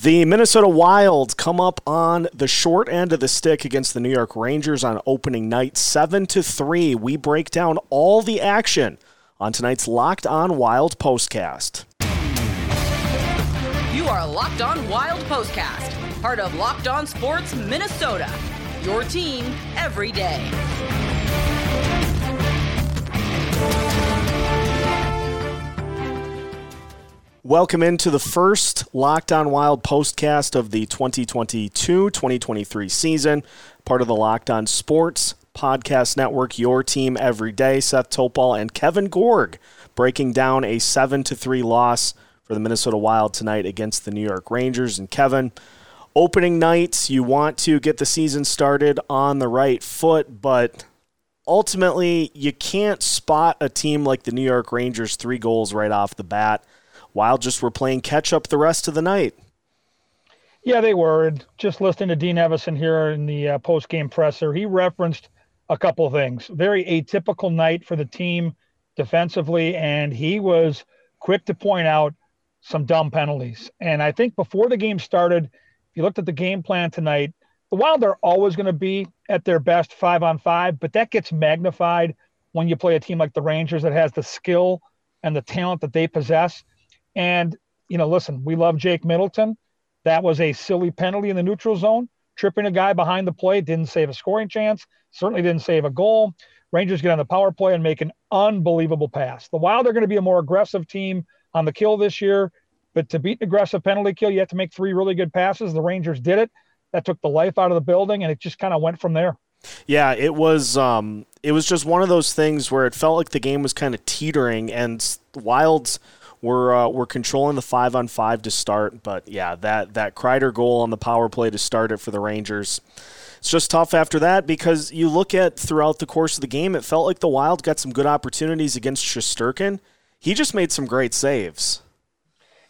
The Minnesota Wild come up on the short end of the stick against the New York Rangers on opening night, 7 to 3. We break down all the action on tonight's Locked On Wild postcast. You are Locked On Wild postcast, part of Locked On Sports Minnesota. Your team every day. Welcome into the first Locked On Wild postcast of the 2022 2023 season, part of the Locked On Sports Podcast Network, your team every day. Seth Topal and Kevin Gorg breaking down a 7 to 3 loss for the Minnesota Wild tonight against the New York Rangers. And Kevin, opening nights, you want to get the season started on the right foot, but ultimately, you can't spot a team like the New York Rangers three goals right off the bat. Wild just were playing catch up the rest of the night. Yeah, they were. Just listening to Dean Evason here in the uh, post game presser, he referenced a couple of things. Very atypical night for the team defensively, and he was quick to point out some dumb penalties. And I think before the game started, if you looked at the game plan tonight, the Wild are always going to be at their best five on five, but that gets magnified when you play a team like the Rangers that has the skill and the talent that they possess. And, you know, listen, we love Jake Middleton. That was a silly penalty in the neutral zone. Tripping a guy behind the play didn't save a scoring chance, certainly didn't save a goal. Rangers get on the power play and make an unbelievable pass. The Wild are going to be a more aggressive team on the kill this year, but to beat an aggressive penalty kill, you have to make three really good passes. The Rangers did it. That took the life out of the building, and it just kind of went from there. Yeah, it was. Um, it was just one of those things where it felt like the game was kind of teetering, and Wild's we're uh, we're controlling the five on five to start, but yeah, that that Kreider goal on the power play to start it for the Rangers. It's just tough after that because you look at throughout the course of the game, it felt like the Wild got some good opportunities against Shesterkin. He just made some great saves.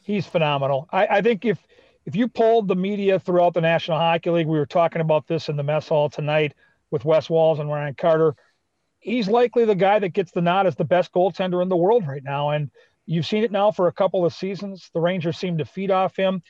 He's phenomenal. I, I think if if you polled the media throughout the National Hockey League, we were talking about this in the mess hall tonight with Wes Walz and Ryan Carter. He's likely the guy that gets the nod as the best goaltender in the world right now. And You've seen it now for a couple of seasons. The Rangers seem to feed off him.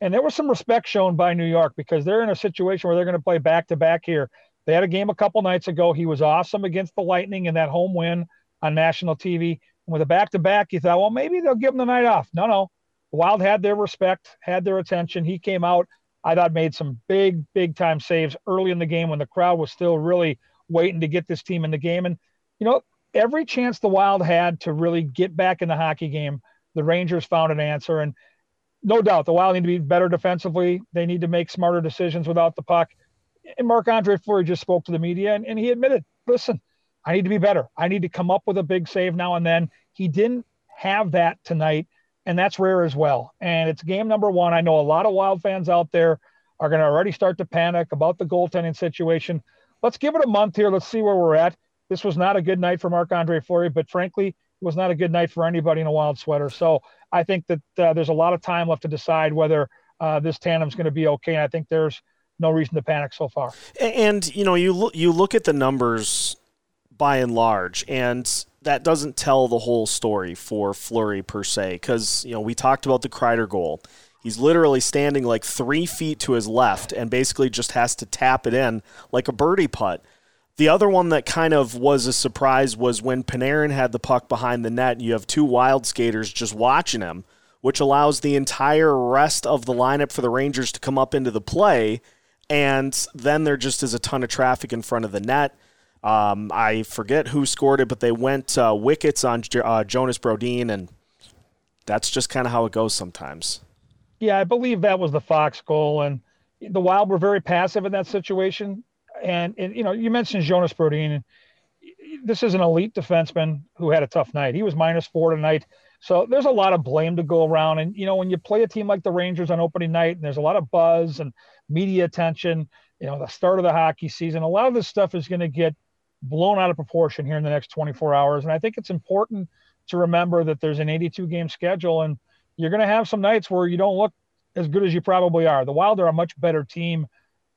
And there was some respect shown by New York because they're in a situation where they're going to play back to back here. They had a game a couple nights ago. He was awesome against the Lightning in that home win on national TV. And with a back to back, you thought, well, maybe they'll give him the night off. No, no. The Wild had their respect, had their attention. He came out, I thought, made some big, big time saves early in the game when the crowd was still really waiting to get this team in the game. And, you know, every chance the Wild had to really get back in the hockey game, the Rangers found an answer. And no doubt the Wild need to be better defensively. They need to make smarter decisions without the puck. And Marc Andre Fleury just spoke to the media and, and he admitted, listen, I need to be better. I need to come up with a big save now and then. He didn't have that tonight, and that's rare as well. And it's game number one. I know a lot of Wild fans out there are going to already start to panic about the goaltending situation. Let's give it a month here. Let's see where we're at. This was not a good night for Marc Andre Fleury, but frankly, it was not a good night for anybody in a wild sweater. So I think that uh, there's a lot of time left to decide whether uh, this tandem's going to be okay. And I think there's no reason to panic so far. And you know, you look you look at the numbers by and large, and that doesn't tell the whole story for Fleury per se. Because you know, we talked about the Kreider goal. He's literally standing like three feet to his left and basically just has to tap it in like a birdie putt. The other one that kind of was a surprise was when Panarin had the puck behind the net. And you have two wild skaters just watching him, which allows the entire rest of the lineup for the Rangers to come up into the play. And then there just is a ton of traffic in front of the net. Um, I forget who scored it, but they went uh, wickets on uh, Jonas Brodin, and that's just kind of how it goes sometimes. Yeah, I believe that was the Fox goal, and the Wild were very passive in that situation and, and you know, you mentioned Jonas Brodin. This is an elite defenseman who had a tough night. He was minus four tonight. So there's a lot of blame to go around. And, you know, when you play a team like the Rangers on opening night and there's a lot of buzz and media attention, you know, the start of the hockey season, a lot of this stuff is going to get blown out of proportion here in the next 24 hours. And I think it's important to remember that there's an 82 game schedule and you're going to have some nights where you don't look as good as you probably are. The Wild are a much better team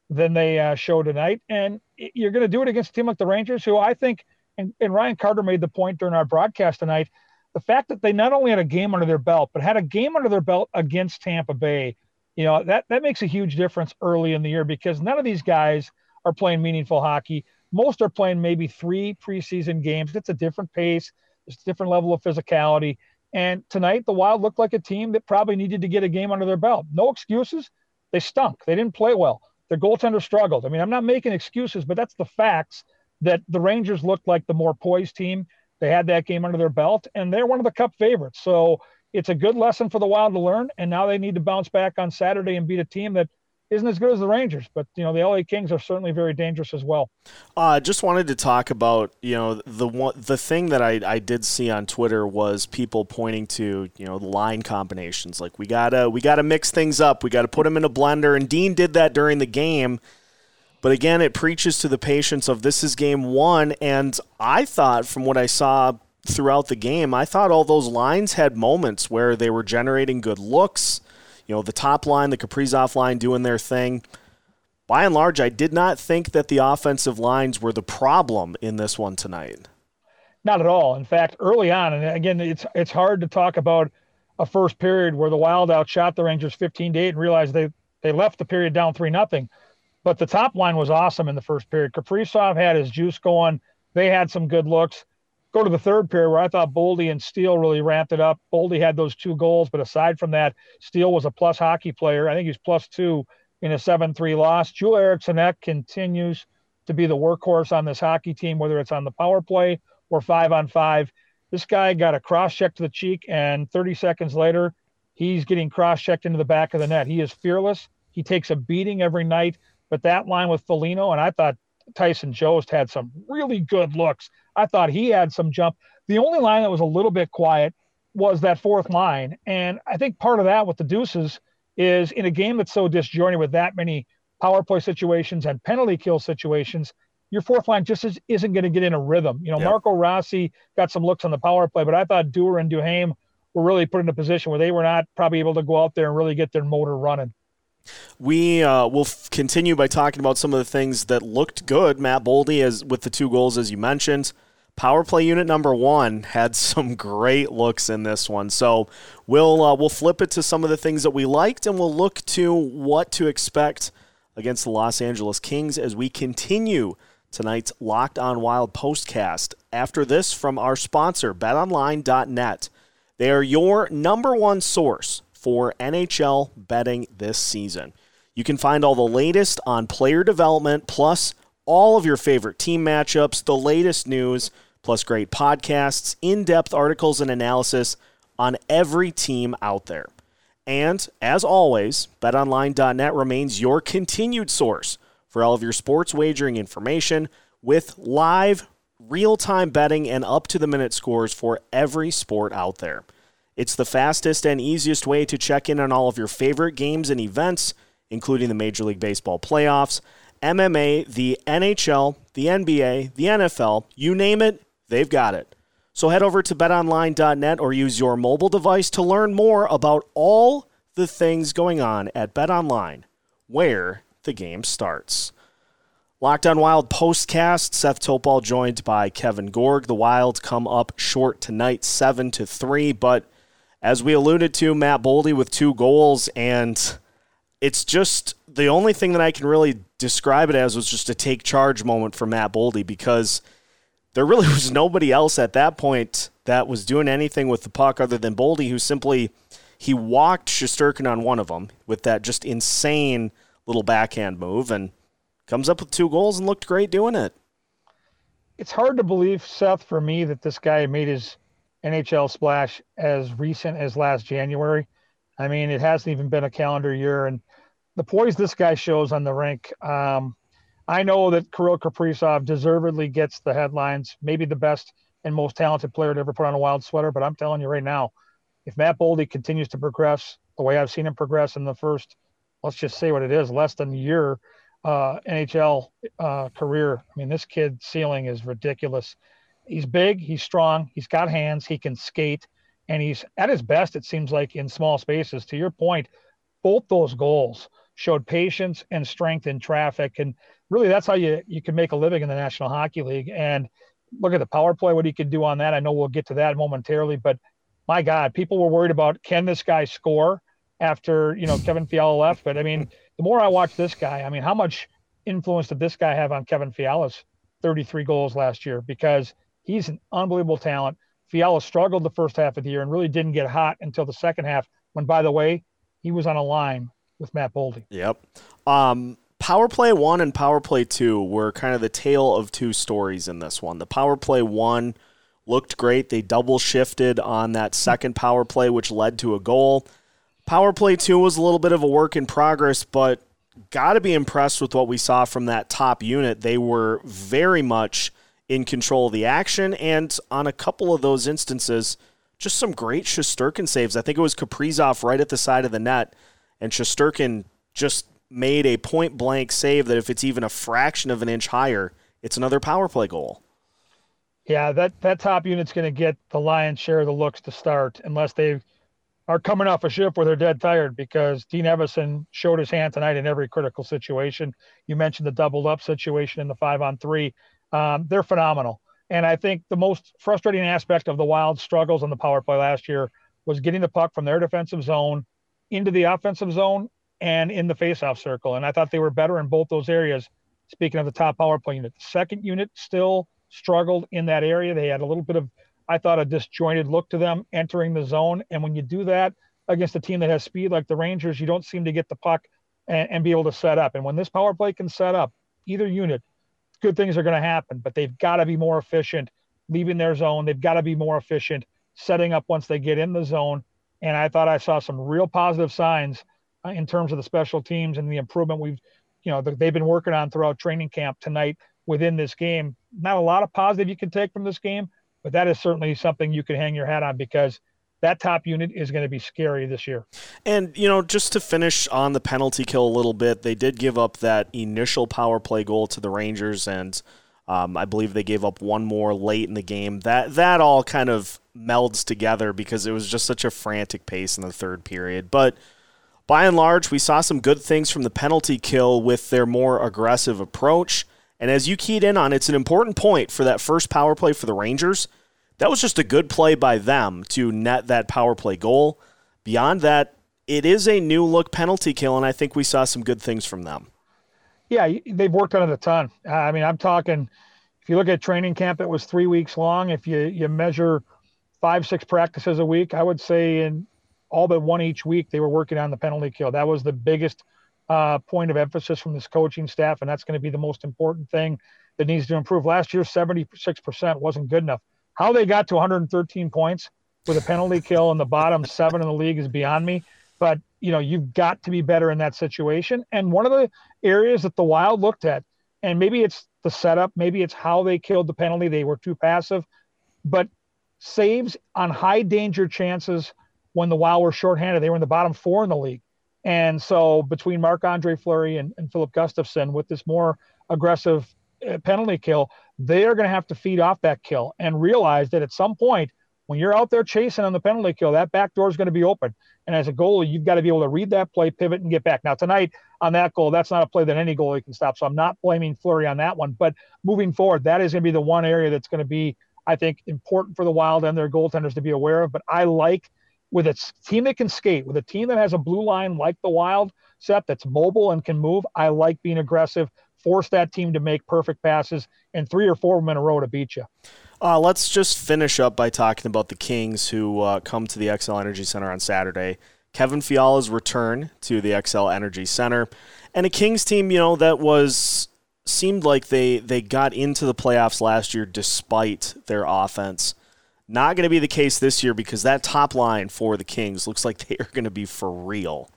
than they uh, show tonight. And you're going to do it against a team like the Rangers, who I think, and, and Ryan Carter made the point during our broadcast tonight, the fact that they not only had a game under their belt, but had a game under their belt against Tampa Bay You know, that, that makes a huge difference early in the year because none of these guys are playing meaningful hockey. Most are playing maybe three preseason games. It's a different pace, it's a different level of physicality. And tonight, the Wild looked like a team that probably needed to get a game under their belt. No excuses. They stunk. They didn't play well. Their goaltender struggled. I mean, I'm not making excuses, but that's the facts that the Rangers looked like the more poised team. They had that game under their belt, and they're one of the cup favorites. So it's a good lesson for the Wild to learn. And now they need to bounce back on Saturday and beat a team that isn't as good as the Rangers, but you know the LA Kings are certainly very dangerous as well. I uh, just wanted to talk about you know the one the thing that I, I did see on Twitter was people pointing to you know the line combinations. Like we gotta we gotta mix things up. We gotta put them in a blender. And Dean did that during the game, but again it preaches to the patience of this is game one. And I thought from what I saw throughout the game I thought all those lines had moments where they were generating good looks you know, the top line, the Kaprizov line doing their thing. By and large, I did not think that the offensive lines were the problem in this one tonight. Not at all. In fact, early on, and again, it's it's hard to talk about a first period where the Wild outshot the Rangers 15 to 8 and realized they they left the period down 3 nothing. But the top line was awesome in the first period. Kaprizov had his juice going. They had some good looks go to the third period where I thought Boldy and Steele really ramped it up. Boldy had those two goals, but aside from that, Steele was a plus hockey player. I think he's plus two in a 7 3 loss. Joel Eriksson Ek continues to be the workhorse on this hockey team, whether it's on the power play or five on five. This guy got a cross check to the cheek, and 30 seconds later, he's getting cross checked into the back of the net. He is fearless. He takes a beating every night. But that line with Foligno, and I thought Tyson Jost had some really good looks. I thought he had some jump. The only line that was a little bit quiet was that fourth line. And I think part of that with the deuces is in a game that's so disjointed with that many power play situations and penalty kill situations, your fourth line just is, isn't going to get in a rhythm. You know, yep. Marco Rossi got some looks on the power play, but I thought Dewar and Duhaime were really put in a position where they were not probably able to go out there and really get their motor running. We uh, will f- continue by talking about some of the things that looked good. Matt Boldy, as with the two goals, as you mentioned. Power play unit number one had some great looks in this one. So we'll uh, we'll flip it to some of the things that we liked, and we'll look to what to expect against the Los Angeles Kings as we continue tonight's Locked On Wild postcast. After this, from our sponsor, BetOnline.net. They are your number one source for NHL betting this season. You can find all the latest on player development, plus all of your favorite team matchups, the latest news, plus great podcasts, in depth articles, and analysis on every team out there. And as always, betonline.net remains your continued source for all of your sports wagering information with live, real time betting and up to the minute scores for every sport out there. It's the fastest and easiest way to check in on all of your favorite games and events, including the Major League Baseball playoffs, MMA, the NHL, the NBA, the NFL, you name it, they've got it. So head over to betonline.net or use your mobile device to learn more about all the things going on at BetOnline, where the game starts. Locked on Wild postcast. Seth Topal joined by Kevin Gorg. The Wild come up short tonight, seven to three, but as we alluded to, Matt Boldy with two goals, and it's just the only thing that I can really describe it as was just a take charge moment for Matt Boldy because there really was nobody else at that point that was doing anything with the puck other than Boldy, who simply he walked Shesterkin on one of them with that just insane little backhand move and comes up with two goals and looked great doing it. It's hard to believe, Seth, for me that this guy made his NHL splash as recent as last January. I mean, it hasn't even been a calendar year, and the poise this guy shows on the rink. Um, I know that Kirill Kaprizov deservedly gets the headlines, maybe the best and most talented player to ever put on a wild sweater. But I'm telling you right now, if Matt Boldy continues to progress the way I've seen him progress in the first, let's just say what it is, less than a year uh, NHL uh, career, I mean, this kid's ceiling is ridiculous he's big, he's strong, he's got hands, he can skate, and he's at his best, it seems like, in small spaces. To your point, both those goals showed patience and strength in traffic. And really, that's how you, you can make a living in the National Hockey League. And look at the power play, what he could do on that. I know we'll get to that momentarily, but my God, people were worried about can this guy score? after you know Kevin Fiala left. But I mean, the more I watch this guy, I mean, how much influence did this guy have on Kevin Fiala's 33 goals last year? Because he's an unbelievable talent. Fiala struggled the first half of the year and really didn't get hot until the second half. When, by the way, he was on a line with Matt Boldy. Yep. Um, power play one and power play two were kind of the tale of two stories in this one. The power play one looked great. They double shifted on that second power play, which led to a goal. Power play two was a little bit of a work in progress, but got to be impressed with what we saw from that top unit. They were very much in control of the action, and on a couple of those instances, just some great Shesterkin saves. I think it was Kaprizov right at the side of the net, and Shesterkin just made a point blank save that if it's even a fraction of an inch higher, it's another power play goal. Yeah, that, that top unit's going to get the lion's share of the looks to start unless they are coming off a shift where they're dead tired because Dean Evason showed his hand tonight in every critical situation. You mentioned the doubled up situation in the five on three. Um, they're phenomenal. And I think the most frustrating aspect of the Wild struggles on the power play last year was getting the puck from their defensive zone into the offensive zone and in the faceoff circle. And I thought they were better in both those areas. Speaking of the top power play unit, the second unit still struggled in that area. They had a little bit of, I thought, a disjointed look to them entering the zone. And when you do that against a team that has speed like the Rangers, you don't seem to get the puck and, and be able to set up. And when this power play can set up, either unit, good things are going to happen, but they've got to be more efficient leaving their zone. They've got to be more efficient setting up once they get in the zone. And I thought I saw some real positive signs uh, in terms of the special teams and the improvement we've, you know, they've been working on throughout training camp tonight within this game. Not a lot of positive you can take from this game, but that is certainly something you can hang your hat on because that top unit is going to be scary this year. And, you know, just to finish on the penalty kill a little bit, they did give up that initial power play goal to the Rangers, and um, I believe they gave up one more late in the game. That, that all kind of melds together because it was just such a frantic pace in the third period. But by and large, we saw some good things from the penalty kill with their more aggressive approach. And as you keyed in on, it's an important point for that first power play for the Rangers – that was just a good play by them to net that power play goal. Beyond that, it is a new look penalty kill, and I think we saw some good things from them. Yeah, they've worked on it a ton. I mean, I'm talking. If you look at training camp, it was three weeks long. If you you measure five six practices a week, I would say in all but one each week they were working on the penalty kill. That was the biggest uh, point of emphasis from this coaching staff, and that's going to be the most important thing that needs to improve. Last year, 76% wasn't good enough. How they got to 113 points with a penalty kill in the bottom seven in the league is beyond me. But you know, you've got to be better in that situation. And one of the areas that the Wild looked at, and maybe it's the setup, maybe it's how they killed the penalty. They were too passive, but saves on high danger chances when the Wild were shorthanded. They were in the bottom four in the league. And so between Marc Andre Fleury and, and Filip Gustavsson with this more aggressive uh, penalty kill, they are going to have to feed off that kill and realize that at some point, when you're out there chasing on the penalty kill, that back door is going to be open. And as a goalie, you've got to be able to read that play, pivot, and get back. Now, tonight on that goal, that's not a play that any goalie can stop. So I'm not blaming Fleury on that one. But moving forward, that is going to be the one area that's going to be, I think, important for the Wild and their goaltenders to be aware of. But I like with a team that can skate, with a team that has a blue line like the Wild set that's mobile and can move, I like being aggressive force that team to make perfect passes, and three or four of them in a row to beat you. Uh, let's just finish up by talking about the Kings who uh, come to the Xcel Energy Center on Saturday. Kevin Fiala's return to the Xcel Energy Center, and a Kings team, you know, that was seemed like they they got into the playoffs last year despite their offense. Not going to be the case this year because that top line for the Kings looks like they are going to be for real.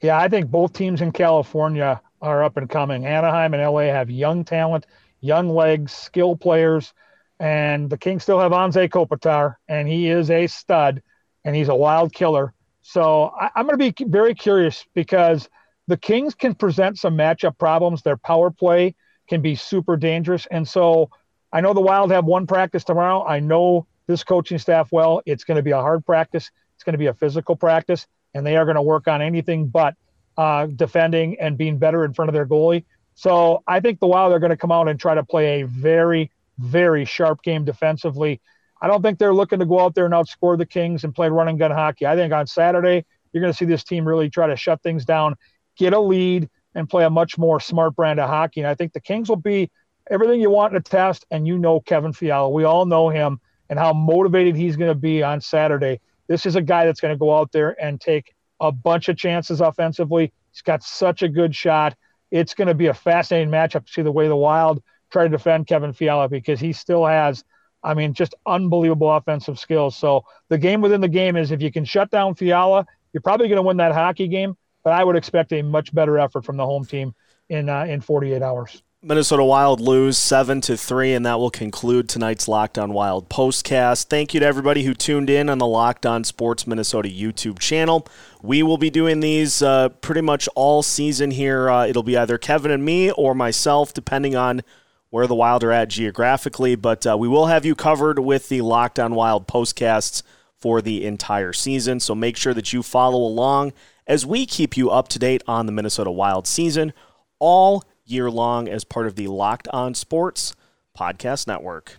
Yeah, I think both teams in California are up and coming. Anaheim and LA have young talent, young legs, skill players, and the Kings still have Anze Kopitar, and he is a stud, and he's a wild killer. So I, am going to be very curious because the Kings can present some matchup problems. Their power play can be super dangerous, and so I know the Wild have one practice tomorrow. I know this coaching staff well. It's going to be a hard practice. It's going to be a physical practice, and they are going to work on anything but uh, defending and being better in front of their goalie. So I think the Wild are going to come out and try to play a very, very sharp game defensively. I don't think they're looking to go out there and outscore the Kings and play run and gun hockey. I think on Saturday you're going to see this team really try to shut things down, get a lead, and play a much more smart brand of hockey. And I think the Kings will be everything you want in a test. And you know Kevin Fiala. We all know him and how motivated he's going to be on Saturday. This is a guy that's going to go out there and take a bunch of chances offensively. He's got such a good shot. It's going to be a fascinating matchup to see the way the Wild try to defend Kevin Fiala because he still has, I mean, just unbelievable offensive skills. So the game within the game is if you can shut down Fiala, you're probably going to win that hockey game. But I would expect a much better effort from the home team in uh, in 48 hours. Minnesota Wild lose seven to three, and that will conclude tonight's Locked On Wild postcast. Thank you to everybody who tuned in on the Locked On Sports Minnesota YouTube channel. We will be doing these uh, pretty much all season here. Uh, it'll be either Kevin and me or myself, depending on where the Wild are at geographically. But uh, we will have you covered with the Locked On Wild postcasts for the entire season. So make sure that you follow along as we keep you up to date on the Minnesota Wild season. All year long as part of the Locked On Sports Podcast Network.